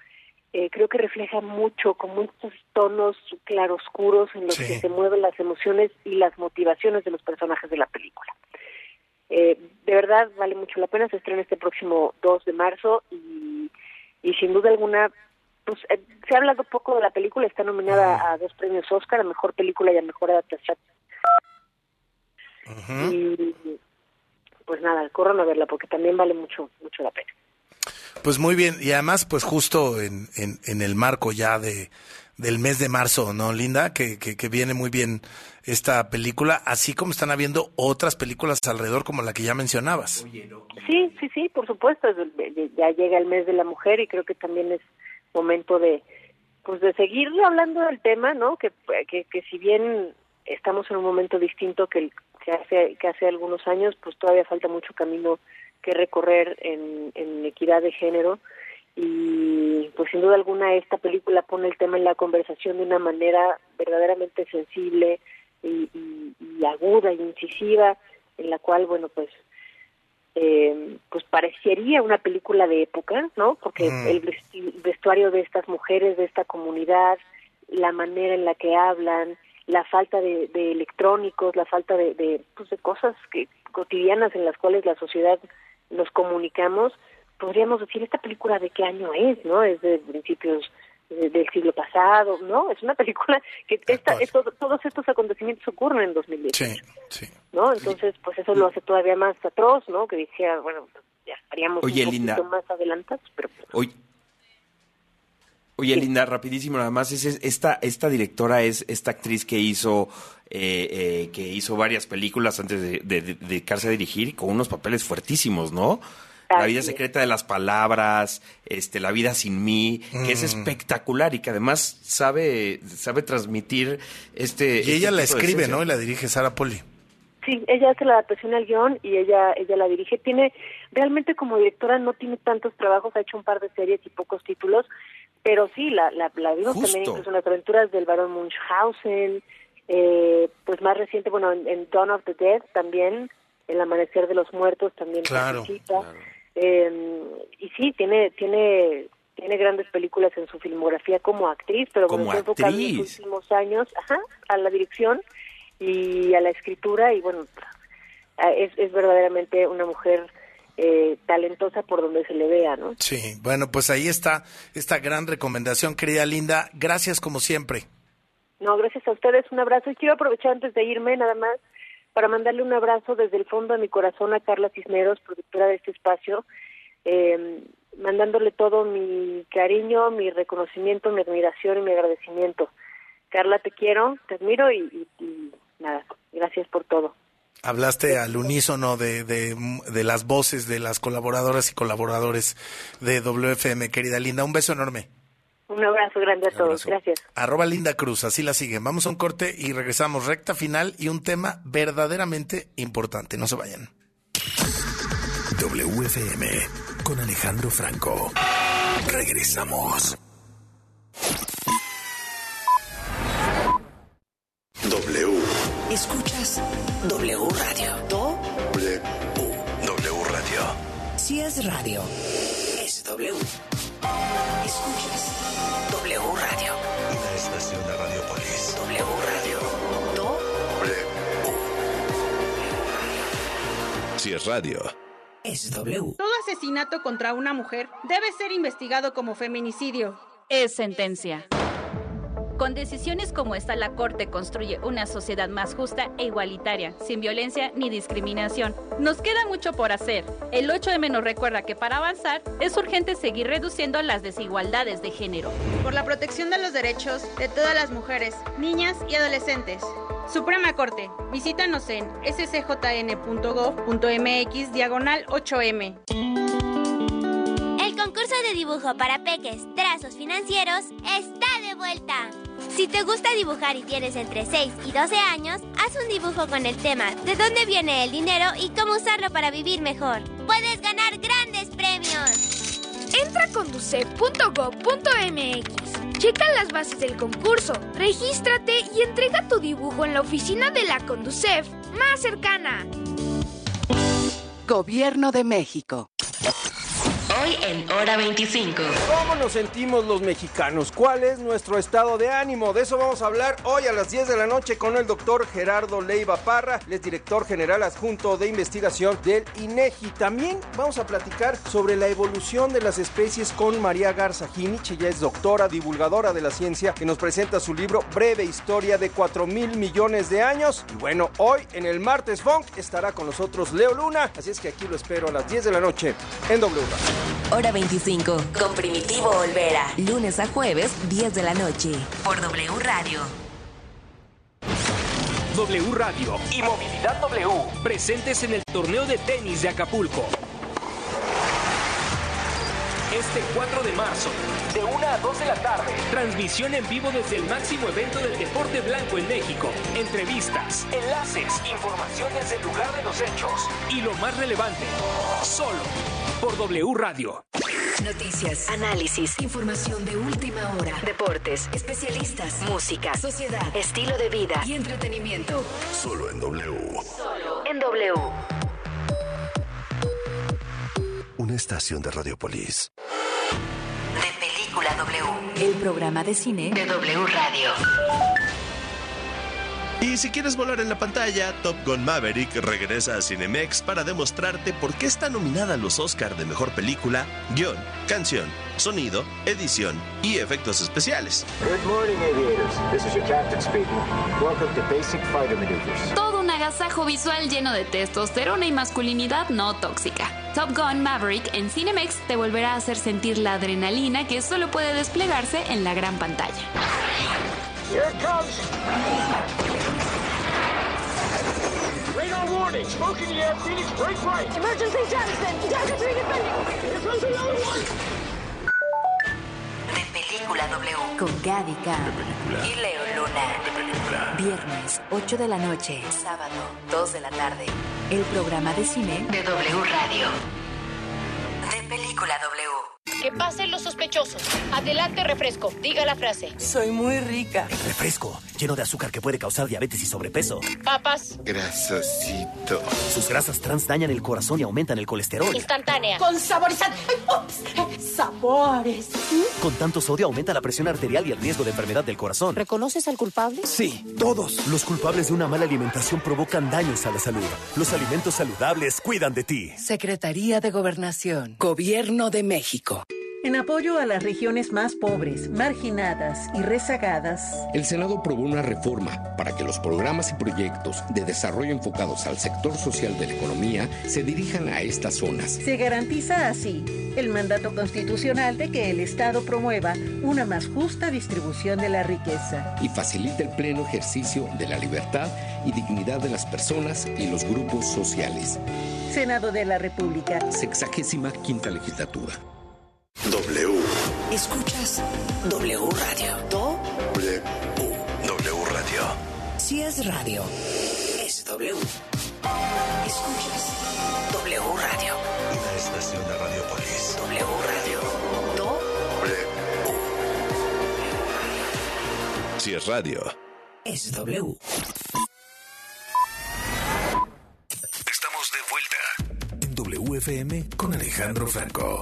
eh, creo que refleja mucho como estos tonos claroscuros en los Sí. que se mueven las emociones y las motivaciones de los personajes de la película. Eh, de verdad vale mucho la pena, se estrena este próximo 2 de marzo y, y sin duda alguna, pues eh, se ha hablado poco de la película, está nominada a dos premios Oscar, a Mejor Película y a Mejor Adaptación. Y pues nada, corran a verla porque también vale mucho, mucho la pena. Pues muy bien, y además, pues justo en, en, en el marco ya de del mes de marzo, ¿no, Linda? Que, que, que viene muy bien esta película, así como están habiendo otras películas alrededor como la que ya mencionabas. Sí, sí, sí, por supuesto. Ya llega el mes de la mujer y creo que también es momento de, pues, de seguir hablando del tema, ¿no? Que, que, que si bien estamos en un momento distinto que, que hace que hace algunos años, pues todavía falta mucho camino que recorrer en, en equidad de género y pues sin duda alguna esta película pone el tema en la conversación de una manera verdaderamente sensible y, y- y aguda e incisiva en la cual bueno pues eh, pues parecería una película de época no porque Mm. el vestuario de estas mujeres de esta comunidad la manera en la que hablan la falta de, de electrónicos la falta de, de, pues, de cosas que cotidianas en las cuales la sociedad nos comunicamos podríamos decir esta película de qué año es no es de principios del siglo pasado no es una película que esta, esto- todos estos acontecimientos ocurren en 2010 Sí, sí. ¿no? Entonces, pues eso lo hace todavía más atroz, ¿no? Que dijera, bueno, ya estaríamos Oye, un poquito Linda. más adelantados, pero Oye, oye Linda, rapidísimo nada más, es, es- esta, esta directora es esta actriz que hizo, eh, eh, que hizo varias películas antes de, de- de dedicarse a dirigir con unos papeles fuertísimos, ¿no? La vida secreta de las palabras, este, La vida sin mí, que es Mm. espectacular y que además sabe, sabe transmitir este. Y este ella la escribe. ¿no? Y la dirige Sara Poli. sí, ella hace la adaptación al guion y ella ella la dirige. Tiene, realmente como directora no tiene tantos trabajos, ha hecho un par de series y pocos títulos, pero sí, la, la, la vimos también incluso en las aventuras del barón Munchausen, eh, pues más reciente, bueno, en, en Dawn of the Dead también, El Amanecer de los Muertos también Claro, participa. Eh, y sí, tiene, tiene, tiene grandes películas en su filmografía como actriz, pero bueno, Como ha enfocado en los actriz. últimos años ajá, a la dirección y a la escritura y bueno, es, es verdaderamente una mujer eh, talentosa por donde se le vea, ¿no? Sí, bueno, pues ahí está esta gran recomendación, querida Linda. Gracias como siempre. No, gracias a ustedes, un abrazo y quiero aprovechar antes de irme nada más para mandarle un abrazo desde el fondo de mi corazón a Carla Cisneros, productora de este espacio, eh, mandándole todo mi cariño, mi reconocimiento, mi admiración y mi agradecimiento. Carla, te quiero, te admiro y, nada, gracias por todo. Hablaste al unísono de, de, de las voces de las colaboradoras y colaboradores de WFM, querida Linda. Un beso enorme. Un abrazo grande a todos, gracias. Arroba Linda Cruz, así la siguen. Vamos a un corte y regresamos. Recta final y un tema verdaderamente importante. No se vayan. WFM con Alejandro Franco. Regresamos. W. Escuchas W Radio. Do. W. W Radio. Si es radio, es W. Escuchas W Radio. Una estación de Radiopolis. W Radio. Do. Si es radio. Es W. Todo asesinato contra una mujer debe ser investigado como feminicidio. Es sentencia. Con decisiones como esta, la Corte construye una sociedad más justa e igualitaria, sin violencia ni discriminación. Nos queda mucho por hacer. El 8M nos recuerda que para avanzar es urgente seguir reduciendo las desigualdades de género. Por la protección de los derechos de todas las mujeres, niñas y adolescentes. Suprema Corte, visítanos en scjn.gov.mx diagonal 8M. El concurso de dibujo para peques, trazos financieros, está de vuelta. Si te gusta dibujar y tienes entre 6 y 12 años, haz un dibujo con el tema de dónde viene el dinero y cómo usarlo para vivir mejor. Puedes ganar grandes premios. Entra a conducef.gov.mx. Checa las bases del concurso, regístrate y entrega tu dibujo en la oficina de la Conducef más cercana. Gobierno de México. Hoy en Hora 25. ¿Cómo nos sentimos los mexicanos? ¿Cuál es nuestro estado de ánimo? De eso vamos a hablar hoy a las 10 de la noche con el doctor Gerardo Leiva Parra, es director general adjunto de investigación del INEGI. También vamos a platicar sobre la evolución de las especies con María Garza Jinich. Ella es doctora, divulgadora de la ciencia, que nos presenta su libro Breve Historia de 4 mil millones de años. Y bueno, hoy en el Martes Funk estará con nosotros Leo Luna, así es que aquí lo espero a las 10 de la noche en W. Hora 25. Con Primitivo Olvera. Lunes a jueves, 10 de la noche. Por W Radio. W Radio y Movilidad W presentes en el torneo de tenis de Acapulco. Este 4 de marzo, de 1 a 2 de la tarde, transmisión en vivo desde el máximo evento del deporte blanco en México. Entrevistas, enlaces, informaciones del lugar de los hechos y lo más relevante, solo por W Radio. Noticias, análisis, información de última hora, deportes, especialistas, música, sociedad, estilo de vida y entretenimiento. Solo en W. Solo en W. Una estación de Radiopolis. De Película W. El programa de cine de W Radio. Y si quieres volar en la pantalla, Top Gun Maverick regresa a Cinemex para demostrarte por qué está nominada a los Oscar de Mejor Película, Guión, Canción, Sonido, Edición y Efectos Especiales. Good morning, aviators. This is your captain speaking. Welcome to Basic Fighter Maneuvers. Todo un agasajo visual lleno de testosterona y masculinidad no tóxica. Top Gun Maverick en Cinemex te volverá a hacer sentir la adrenalina que solo puede desplegarse en la gran pantalla. Here comes. Warning. Smoke in the air. Phoenix, break right. Emergency jettison. Delta 3 defending. Here comes another one. De Película W. Con Gaby Cam y Leo Luna. Viernes, 8 de la noche. Sábado, 2 de la tarde. El programa de cine de W Radio. De Película W. Que pasen los sospechosos. Adelante, refresco. Diga la frase. Soy muy rica. Refresco, lleno de azúcar que puede causar diabetes y sobrepeso. Papas. Grasosito. Sus grasas trans dañan el corazón y aumentan el colesterol. Instantánea. Con saborizante. Sabores. Con tanto sodio aumenta la presión arterial y el riesgo de enfermedad del corazón. ¿Reconoces al culpable? Sí, todos. Los culpables de una mala alimentación provocan daños a la salud. Los alimentos saludables cuidan de ti. Secretaría de Gobernación. Gobierno de México. En apoyo a las regiones más pobres, marginadas y rezagadas, El Senado aprobó una reforma para que los programas y proyectos de desarrollo enfocados al sector social de la economía se dirijan a estas zonas. se garantiza así el mandato constitucional de que el Estado promueva una más justa distribución de la riqueza. y facilita el pleno ejercicio de la libertad y dignidad de las personas y los grupos sociales. Senado de la República. Sexagésima quinta legislatura. W. Escuchas W Radio. Do W. W Radio. si es radio, es W. Escuchas W Radio. Una estación de Radiopolis. W Radio. Do Si es radio. es W. Estamos de vuelta en WFM con Alejandro Franco.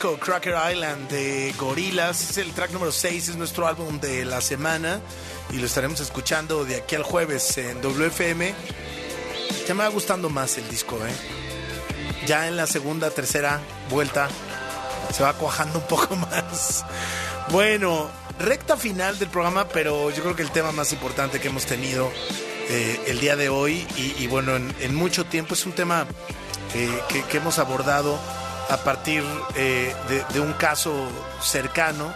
Cracker Island de Gorillaz. Es el track número 6, es nuestro álbum de la semana y lo estaremos escuchando de aquí al jueves en WFM. Ya me va gustando más el disco, ¿eh? Ya en la segunda, tercera vuelta se va cuajando un poco (laughs) más. Bueno, recta final del programa, pero yo creo que el tema más importante que hemos tenido eh, el día de hoy y, y bueno, en, mucho tiempo es un tema eh, que hemos abordado a partir eh, de, un caso cercano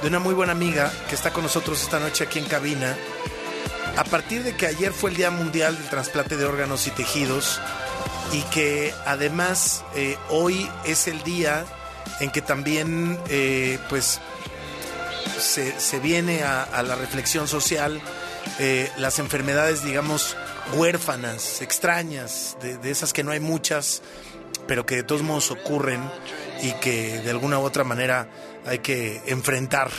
de una muy buena amiga que está con nosotros esta noche aquí en cabina. A partir de que ayer fue el Día Mundial del Trasplante de Órganos y Tejidos y que además eh, hoy es el día en que también eh, pues se, viene a, la reflexión social las enfermedades, digamos, huérfanas, extrañas, de esas que no hay muchas, pero que de todos modos ocurren y que de alguna u otra manera hay que enfrentar.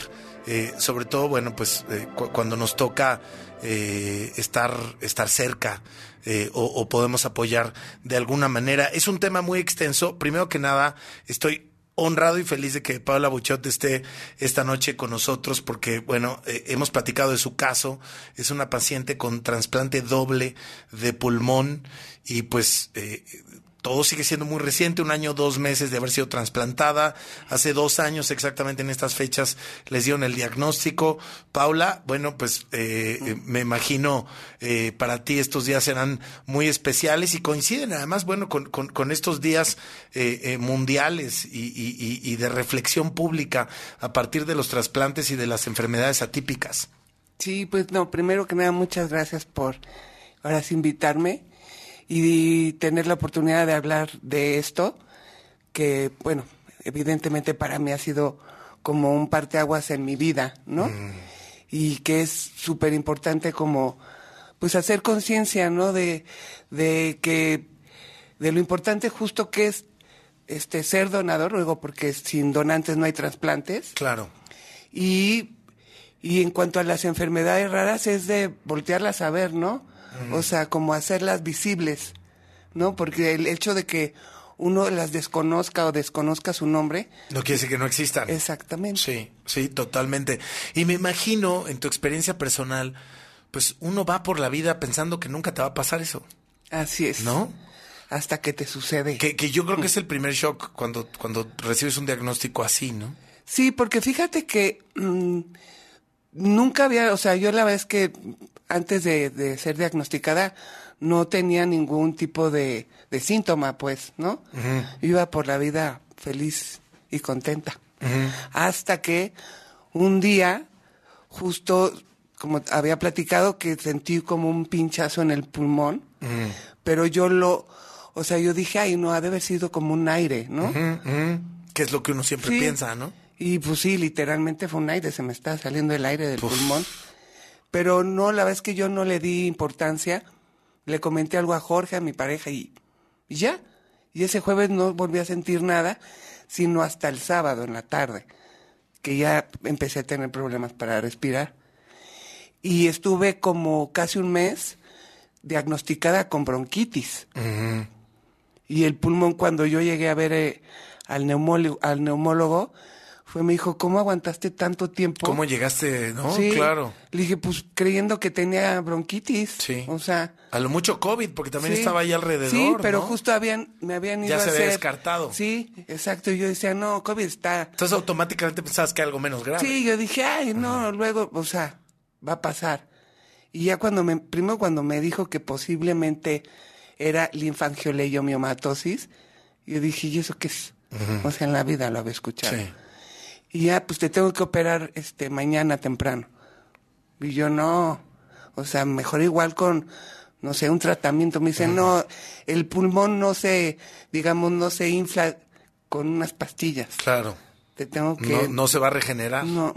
eh, sobre todo, bueno, pues eh, cu- cuando nos toca eh, estar, estar cerca eh, o, podemos apoyar de alguna manera. Es un tema muy extenso. Primero que nada, estoy honrado y feliz de que Paula Buchot esté esta noche con nosotros porque, bueno, hemos platicado de su caso. Es una paciente con trasplante doble de pulmón y pues eh, todo sigue siendo muy reciente, un año, dos meses de haber sido trasplantada. Hace dos años exactamente en estas fechas les dieron el diagnóstico. Paula, bueno, pues eh, eh, me imagino eh, para ti estos días serán muy especiales y coinciden además, bueno, con, estos días eh, eh, mundiales y, de reflexión pública a partir de los trasplantes y de las enfermedades atípicas. Sí, pues no, primero que nada, muchas gracias por invitarme y tener la oportunidad de hablar de esto, que, bueno, evidentemente para mí ha sido como un parteaguas en mi vida, ¿no? Y que es súper importante como, pues hacer conciencia, ¿no? De, de que, de lo importante justo que es este ser donador, luego porque sin donantes no hay trasplantes. Claro. Y, y en cuanto a las enfermedades raras es de voltearlas a ver, ¿no? O sea, como hacerlas visibles, ¿no? Porque el hecho de que uno las desconozca o desconozca su nombre. No quiere decir que no existan. Exactamente. Sí, sí, totalmente. Y me imagino, en tu experiencia personal, pues uno va por la vida pensando que nunca te va a pasar eso. Así es. ¿No? Hasta que te sucede. Que, que yo creo que es el primer shock cuando, cuando recibes un diagnóstico así, ¿no? Sí, porque fíjate que mm, nunca había, o sea, yo la vez que antes de, de ser diagnosticada no tenía ningún tipo de, de síntoma, pues, ¿no? Iba por la vida feliz y contenta. Hasta que un día, justo como había platicado, que sentí como un pinchazo en el pulmón, pero yo lo, o sea, yo dije, ay, no, ha de haber sido como un aire, ¿no? Que es lo que uno siempre Sí. piensa, ¿no? Y pues sí, literalmente fue un aire, se me está saliendo el aire del pulmón. Pero no, la es que yo no le di importancia. Le comenté algo a Jorge, a mi pareja, y, y ya. Y ese jueves no volví a sentir nada, sino hasta el sábado en la tarde, que ya empecé a tener problemas para respirar. Y estuve como casi un mes diagnosticada con bronquitis. Y el pulmón, cuando yo llegué a ver eh, al, neumólogo, al neumólogo, fue, me dijo, ¿cómo aguantaste tanto tiempo? ¿Cómo llegaste, no? Sí. Claro. Le dije, pues creyendo que tenía bronquitis. Sí. O sea. A lo mucho COVID, porque también sí. estaba ahí alrededor. Sí, pero ¿no? justo habían, me habían ido Ya a se hacer. había descartado. Sí, exacto. Y yo decía, no, COVID está. Entonces automáticamente pensabas que algo menos grave. Sí, yo dije, ay, no, luego, o sea, va a pasar. Y ya cuando me, primero cuando me dijo que posiblemente era linfangioleyomyomatosis, yo dije, ¿y eso qué es? O sea, en la vida lo había escuchado. Sí. Y ya, pues te tengo que operar este mañana temprano. Y yo no, o sea, mejor igual con, no sé, un tratamiento. Me dicen, no, el pulmón no se, digamos, no se infla con unas pastillas. Claro. Te tengo que... No, no se va a regenerar. No.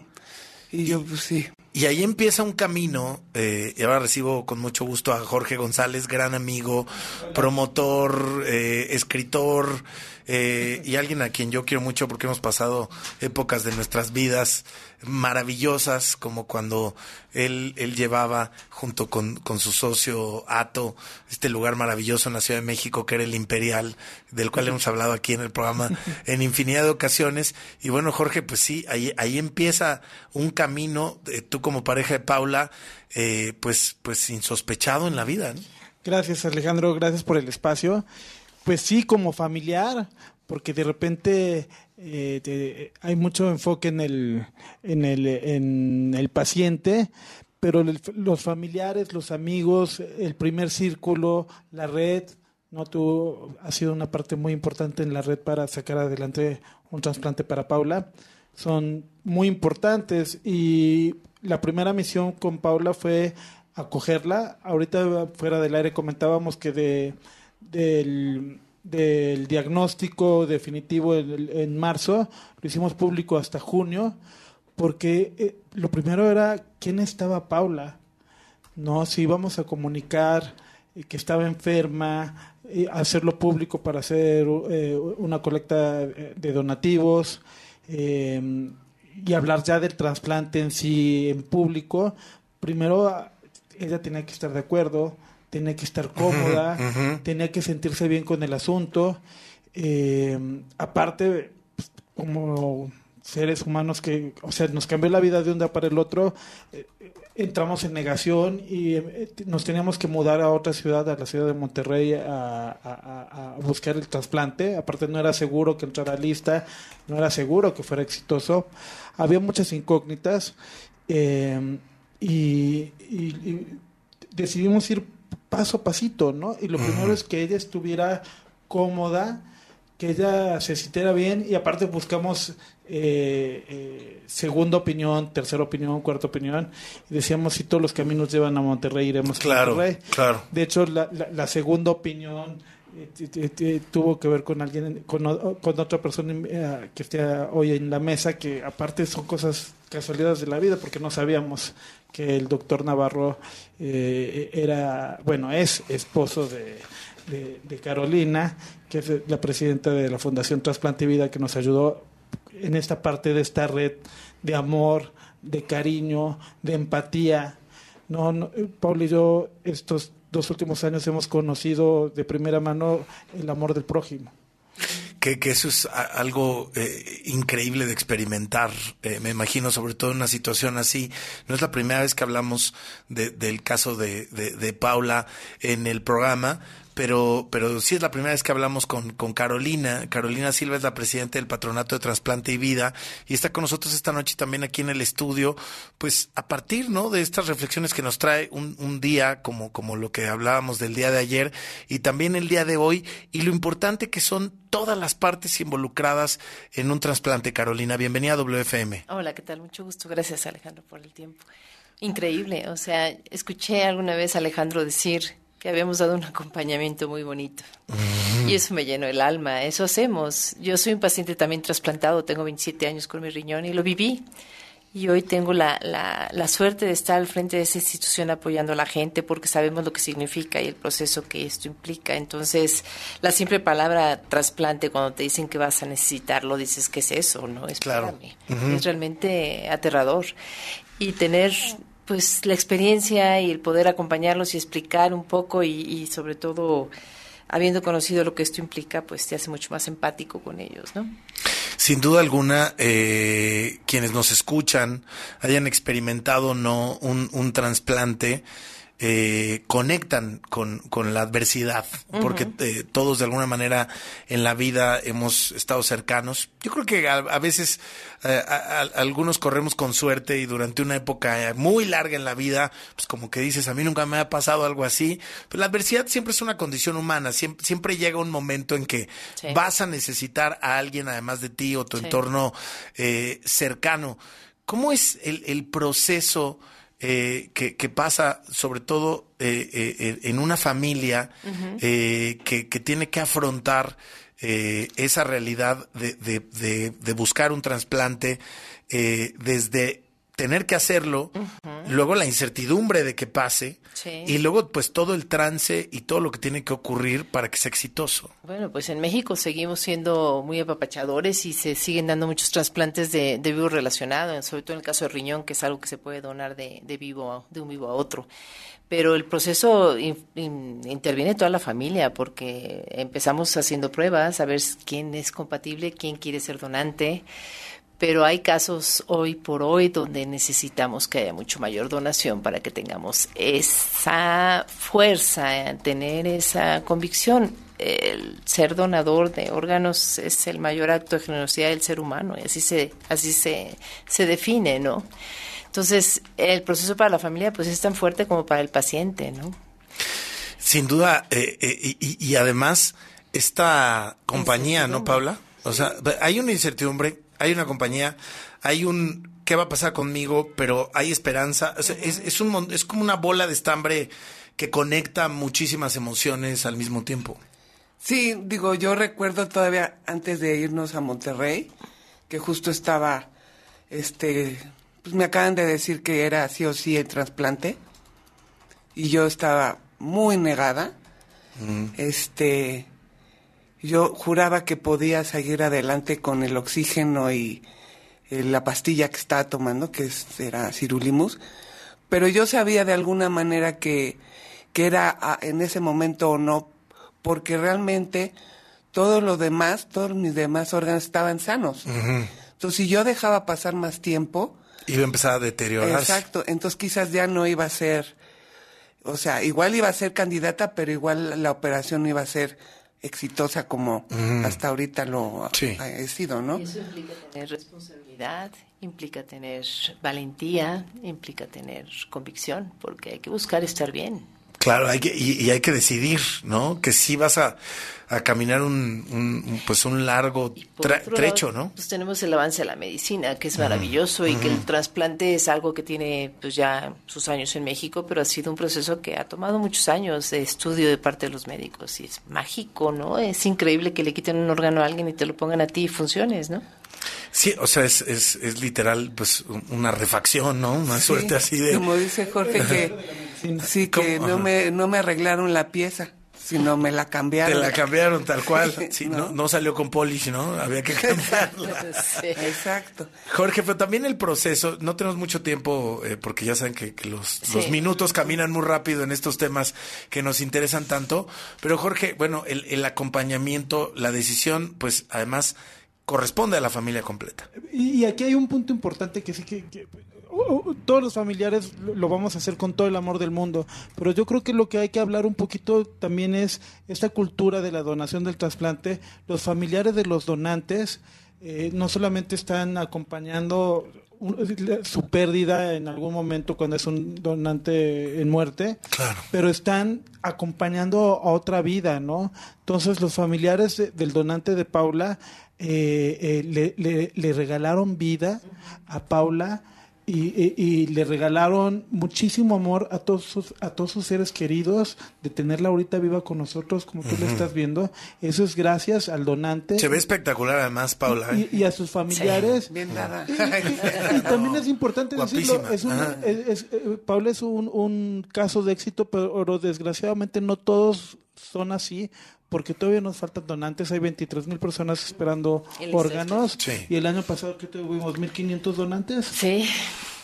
Y yo, pues sí. Y ahí empieza un camino, eh, y ahora recibo con mucho gusto a Jorge González, gran amigo, promotor, eh, escritor, eh, y alguien a quien yo quiero mucho porque hemos pasado épocas de nuestras vidas maravillosas, como cuando él, él llevaba junto con, con su socio Ato este lugar maravilloso en la Ciudad de México que era el Imperial, del cual hemos hablado aquí en el programa en infinidad de ocasiones. Y bueno, Jorge, pues sí, ahí, ahí empieza un camino, eh, tú como pareja de Paula, eh, pues, pues insospechado en la vida. Gracias Alejandro, gracias por el espacio. Pues sí, como familiar, porque de repente eh, te- hay mucho enfoque en el, en el, en el paciente, pero los familiares, los amigos, el primer círculo, la red, no tú has sido una parte muy importante en la red para sacar adelante un trasplante para Paula. Son muy importantes y la primera misión con Paula fue acogerla. Ahorita fuera del aire comentábamos que de del, del diagnóstico definitivo en, marzo lo hicimos público hasta junio porque eh, lo primero era quién estaba Paula no si íbamos a comunicar eh, que estaba enferma eh, hacerlo público para hacer una colecta de donativos eh, y hablar ya del trasplante en sí en público primero ella tenía que estar de acuerdo tenía que estar cómoda tenía que sentirse bien con el asunto eh, aparte pues, como seres humanos que, o sea, nos cambió la vida de un día para el otro, eh, entramos en negación y eh, nos teníamos que mudar a otra ciudad, a la ciudad de Monterrey, a, a- a- a buscar el trasplante. Aparte no era seguro que entrara lista, no era seguro que fuera exitoso. Había muchas incógnitas eh, y, y- y decidimos ir paso a pasito, ¿no? Y lo primero es que ella estuviera cómoda, que ella se sintiera bien y aparte buscamos eh, eh, segunda opinión, tercera opinión, cuarta opinión. Y decíamos, si todos los caminos llevan a Monterrey, iremos a Claro, Monterrey. claro. De hecho, la, la- la segunda opinión eh, tuvo que ver con alguien, con, con otra persona eh, que está hoy en la mesa, que aparte son cosas casualidades de la vida, porque no sabíamos que el doctor Navarro eh, era, bueno, es esposo de, de- Carolina, que es la presidenta de la Fundación Trasplante Vida, que nos ayudó en esta parte de esta red de amor, de cariño, de empatía. No, no, y yo estos dos últimos años hemos conocido de primera mano el amor del prójimo. Que, que eso es algo eh, increíble de experimentar, eh, me imagino, sobre todo en una situación así. No es la primera vez que hablamos de- del caso de, de- de Paula en el programa, pero, pero sí es la primera vez que hablamos con, Carolina. Carolina Silva es la presidenta del Patronato de Trasplante y Vida y está con nosotros esta noche también aquí en el estudio, pues a partir ¿no? de estas reflexiones que nos trae un, un día como, como lo que hablábamos del día de ayer y también el día de hoy y lo importante que son todas las partes involucradas en un trasplante. Carolina, bienvenida a WFM. Hola, ¿qué tal? Mucho gusto. Gracias, Alejandro, por el tiempo. Increíble. O sea, escuché alguna vez a Alejandro decir que habíamos dado un acompañamiento muy bonito. Y eso me llenó el alma. Eso hacemos. Yo soy un paciente también trasplantado. Tengo 27 años con mi riñón y lo viví. Y hoy tengo la, la, la suerte de estar al frente de esa institución apoyando a la gente porque sabemos lo que significa y el proceso que esto implica. Entonces, la simple palabra trasplante, cuando te dicen que vas a necesitarlo, dices, ¿qué es eso? No, espérame. Ujú. Es realmente aterrador. Y tener pues la experiencia y el poder acompañarlos y explicar un poco y, sobre todo habiendo conocido lo que esto implica, pues te hace mucho más empático con ellos, ¿no? Sin duda alguna, eh, quienes nos escuchan hayan experimentado no un trasplante, eh, conectan con, con la adversidad, porque eh, todos de alguna manera en la vida hemos estado cercanos. Yo creo que a, a veces eh, a- a- algunos corremos con suerte y durante una época eh, muy larga en la vida, pues como que dices, a mí nunca me ha pasado algo así. Pero la adversidad siempre es una condición humana, siempre, siempre llega un momento en que Sí. vas a necesitar a alguien además de ti o tu Sí. entorno eh, cercano. ¿Cómo es el, el proceso eh, que, que pasa, sobre todo eh, eh, eh, en una familia que, que tiene que afrontar eh, esa realidad de, de- de- de buscar un trasplante eh, desde tener que hacerlo, luego la incertidumbre de que pase Sí. y luego pues todo el trance y todo lo que tiene que ocurrir para que sea exitoso. Bueno, pues en México seguimos siendo muy apapachadores y se siguen dando muchos trasplantes de, de vivo relacionado, sobre todo en el caso de riñón, que es algo que se puede donar de, de vivo a- de un vivo a otro. Pero el proceso in- in- interviene toda la familia porque empezamos haciendo pruebas a ver quién es compatible, quién quiere ser donante. Pero hay casos hoy por hoy donde necesitamos que haya mucho mayor donación para que tengamos esa fuerza, tener esa convicción. El ser donador de órganos es el mayor acto de generosidad del ser humano y así se, así se, se define, ¿no? Entonces, el proceso para la familia pues es tan fuerte como para el paciente, ¿no? Sin duda, eh, eh, y, y- y además, esta compañía, ¿no, Paula? O sea, hay una incertidumbre, hay una compañía, hay un qué va a pasar conmigo, pero hay esperanza. O sea, es, es, un, es como una bola de estambre que conecta muchísimas emociones al mismo tiempo. Sí, digo, yo recuerdo todavía antes de irnos a Monterrey, que justo estaba, este, pues me acaban de decir que era sí o sí el trasplante, y yo estaba muy negada. Este, yo juraba que podía seguir adelante con el oxígeno y eh, la pastilla que estaba tomando, que es- era cirulimus, pero yo sabía de alguna manera que, que era en ese momento o no, porque realmente todo lo demás, todos mis demás órganos estaban sanos. Entonces, si yo dejaba pasar más tiempo, Iba a empezar a deteriorarse. exacto, entonces quizás ya no iba a ser, o sea, igual iba a ser candidata, pero igual la operación no iba a ser exitosa como Ujú. hasta ahorita lo Sí. ha he sido, ¿no? Eso implica tener responsabilidad, implica tener valentía, implica tener convicción, porque hay que buscar estar bien. Claro, hay que, y, y hay que decidir, ¿no? Que sí vas a, a caminar un, pues un largo tra- trecho, lado, ¿no? Pues tenemos el avance de la medicina, que es maravilloso y que el trasplante es algo que tiene pues ya sus años en México, pero ha sido un proceso que ha tomado muchos años de estudio de parte de los médicos y es mágico, ¿no? Es increíble que le quiten un órgano a alguien y te lo pongan a ti y funciones, ¿no? Sí, o sea, es, es, es literal, pues, un- una refacción, ¿no? Una Sí, suerte así de... Como dice Jorge, que (laughs) sí, que ¿Cómo? no me, no me arreglaron la pieza, sino me la Te cambiaron. la cambiaron tal cual. (laughs) Sí, No. no. no, salió con polish, ¿no? Había que (laughs) cambiarla. (laughs) Exacto. Jorge, pero también el proceso, no tenemos mucho tiempo eh, porque ya saben que, que los, Sí. los minutos caminan muy rápido en estos temas que nos interesan tanto. Pero Jorge, bueno, el, el acompañamiento, la decisión, pues además corresponde a la familia completa. Y, aquí hay un punto importante que sí que, que- todos los familiares lo, vamos a hacer con todo el amor del mundo, pero yo creo que lo que hay que hablar un poquito también es esta cultura de la donación del trasplante. Los familiares de los donantes eh, no solamente están acompañando su pérdida en algún momento cuando es un donante en muerte, pero están acompañando a otra vida, ¿no? Entonces los familiares de- del donante de Paula eh, eh, le, le- le regalaron vida a Paula y, y- y le regalaron muchísimo amor a todos sus, a todos sus seres queridos de tenerla ahorita viva con nosotros como tú Ujú. le estás viendo. Eso es gracias al donante. Se ve espectacular además, Paula. ¿eh? Y, y a sus familiares. Bien dada. Y también es importante decirlo, Guapísima. es un- es- eh, Paula es un, un caso de éxito, pero desgraciadamente no todos son así, porque todavía nos faltan donantes, hay 23 mil personas esperando El órganos, Sí. y el año pasado que tuvimos 1.500 donantes. Sí.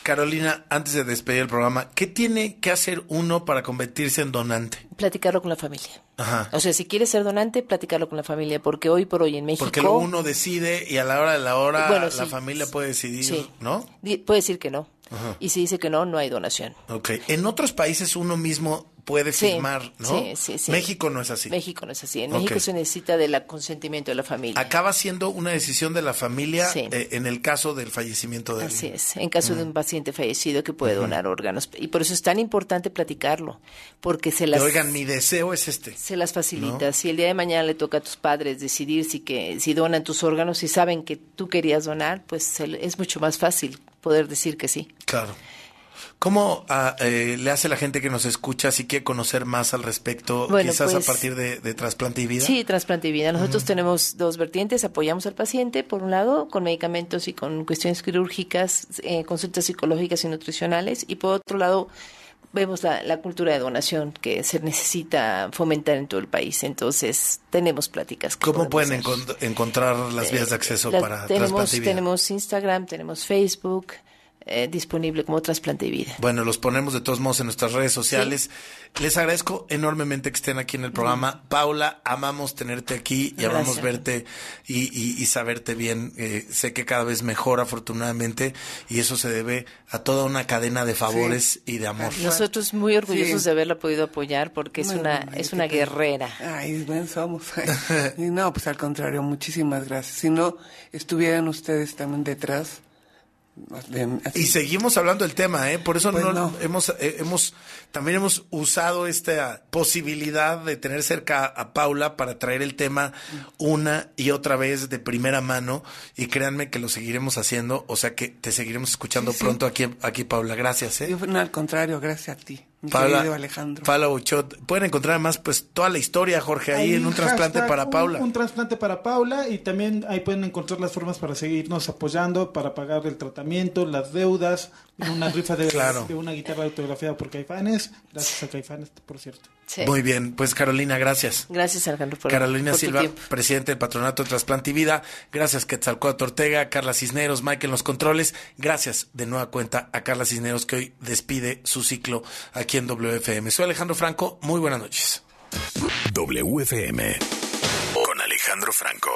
Carolina, antes de despedir el programa, ¿qué tiene que hacer uno para convertirse en donante? Platicarlo con la familia. Ajá. O sea, si quieres ser donante, platicarlo con la familia, porque hoy por hoy en México... Porque luego uno decide y a la hora de la hora Bueno, la sí. familia puede decidir, Sí. ¿no? puede decir que no. Ajá. Y si dice que no, no hay donación. Ok. En otros países uno mismo puede Sí, firmar, ¿no? sí, sí, sí. México no es así. México no es así. En. México se necesita del consentimiento de la familia. Acaba siendo una decisión de la familia Sí. eh, en el caso del fallecimiento de Así es, en caso de un paciente fallecido que puede donar órganos. Y por eso es tan importante platicarlo, porque se las, Oigan, mi deseo es este. se las facilita. Si el día de mañana le toca a tus padres decidir si, que, si donan tus órganos, si saben que tú querías donar, pues es mucho más fácil poder decir que sí. Claro. ¿Cómo ah, eh, le hace la gente que nos escucha si quiere conocer más al respecto, Bueno, quizás a pues- partir de, de trasplante y vida? Sí, trasplante y vida. Nosotros tenemos dos vertientes. Apoyamos al paciente, por un lado, con medicamentos y con cuestiones quirúrgicas, eh, consultas psicológicas y nutricionales. Y por otro lado, vemos la, la cultura de donación que se necesita fomentar en todo el país. Entonces, tenemos pláticas. que ¿Cómo pueden encont- encontrar las vías de acceso La- para tenemos, tenemos Instagram, tenemos Facebook, eh, disponible como trasplante y vida. Bueno, los ponemos de todos modos en nuestras redes sociales. Les agradezco enormemente que estén aquí en el programa. Paula, amamos tenerte aquí y amamos verte y, y- y saberte bien. Eh, sé que cada vez mejor, afortunadamente, y eso se debe a toda una cadena de favores y de amor. Nosotros muy orgullosos Sí. de haberla podido apoyar porque es una es ¿qué una guerrera. Ay, bueno, somos. (laughs) y no, pues al contrario, muchísimas gracias. Si no estuvieran ustedes también detrás. Y seguimos hablando del tema, ¿eh? Por eso Pues no, no. hemos, eh, hemos, también hemos usado esta posibilidad de tener cerca a Paula para traer el tema una y otra vez de primera mano. Y créanme que lo seguiremos haciendo, o sea que te seguiremos escuchando Sí, sí. pronto aquí, aquí, Paula. Gracias, ¿eh? Yo, no, al contrario, gracias a ti, Paula, Alejandro. Paula Buchot. Pueden encontrar además pues toda la historia, Jorge, ahí, en un trasplante para Paula. Un, trasplante para Paula y también ahí pueden encontrar las formas para seguirnos apoyando, para pagar el tratamiento, las deudas, una (laughs) rifa de, Claro. de una guitarra autografiada por Caifanes. Gracias a Caifanes, por cierto. Sí. Muy bien, pues Carolina, gracias. Gracias Alejandro por Carolina por Silva, presidente del Patronato de Trasplante y Vida. Gracias, Quetzalcóatl Ortega, Carla Cisneros, Mike en los controles. Gracias de nueva cuenta a Carla Cisneros que hoy despide su ciclo aquí en WFM. Soy Alejandro Franco. Muy buenas noches. WFM con Alejandro Franco.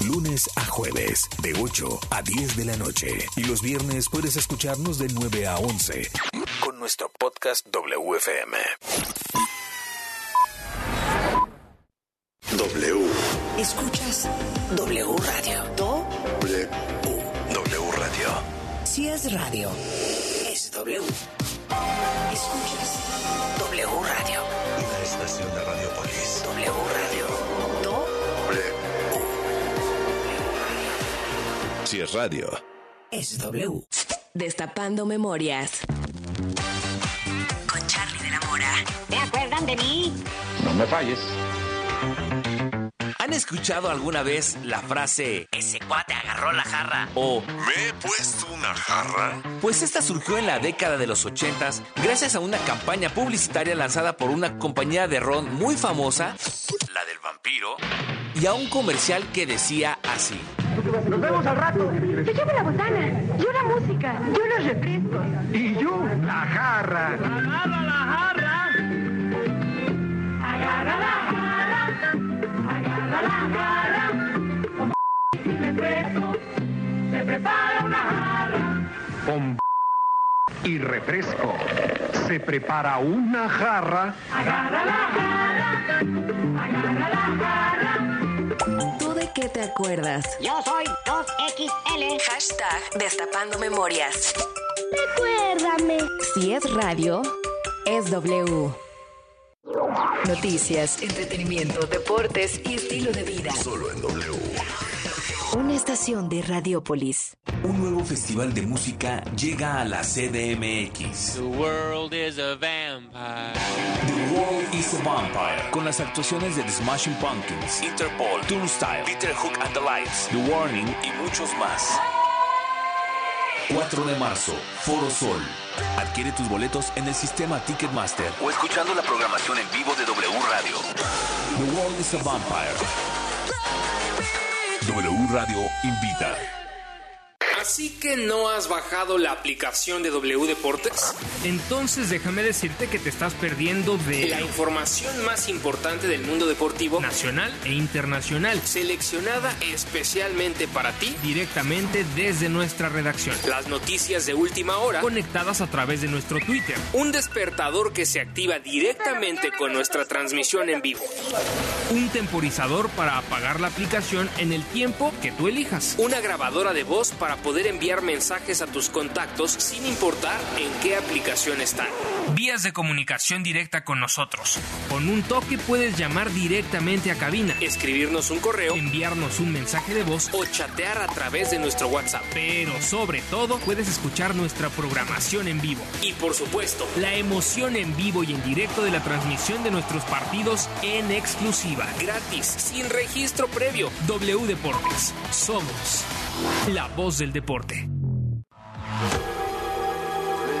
Lunes a jueves, de 8 a 10 de la noche. Y los viernes puedes escucharnos de 9 a 11 con nuestro podcast WFM. W. Escuchas W Radio. Do. W. W Radio. Si es radio, es W. Escuchas W Radio. Una estación de Radiopolis. W Radio. Do. Si es radio. Es W. Destapando memorias. Con Charlie de la Mora. ¿Se acuerdan de mí? No me falles. ¿Han escuchado alguna vez la frase ese cuate agarró la jarra? O ¿Me he puesto una jarra? Pues esta surgió en la década de los 80 gracias a una campaña publicitaria lanzada por una compañía de ron muy famosa, la del vampiro, y a un comercial que decía así. Nos vemos al rato. Te llevo la botana, yo la música, yo los refrescos. Y yo, la jarra. Agarra la jarra. Agarra la jarra. La jarra. Sin refresco, se prepara una jarra. Con y refresco. Se prepara una jarra. Agarra la jarra. Agarra la jarra. ¿Tú de qué te acuerdas? Yo soy 2XL. Hashtag Destapando Memorias. Recuérdame. Si es radio, es W. Noticias, entretenimiento, deportes y estilo de vida. Solo en W. Una estación de Radiopolis. Un nuevo festival de música llega a la CDMX. The world is a vampire. The World is a Vampire. Con las actuaciones de The Smashing Pumpkins, Interpol, Turnstile, Peter Hook and the Lights, The Warning y muchos más. 4 de marzo, Foro Sol. Adquiere tus boletos en el sistema Ticketmaster o escuchando la programación en vivo de W Radio. The World is a Vampire. W Radio invita. Así que no has bajado la aplicación de W Deportes. Entonces déjame decirte que te estás perdiendo de la información más importante del mundo deportivo nacional e internacional, seleccionada especialmente para ti directamente desde nuestra redacción. Las noticias de última hora conectadas a través de nuestro Twitter. Un despertador que se activa directamente con nuestra transmisión en vivo. Un temporizador para apagar la aplicación en el tiempo que tú elijas. Una grabadora de voz para poder poder enviar mensajes a tus contactos sin importar en qué aplicación están. Vías de comunicación directa con nosotros. Con un toque puedes llamar directamente a cabina, escribirnos un correo, enviarnos un mensaje de voz o chatear a través de nuestro WhatsApp. Pero sobre todo puedes escuchar nuestra programación en vivo. Y por supuesto, la emoción en vivo y en directo de la transmisión de nuestros partidos en exclusiva, gratis, sin registro previo. W Deportes. Somos la voz del deporte.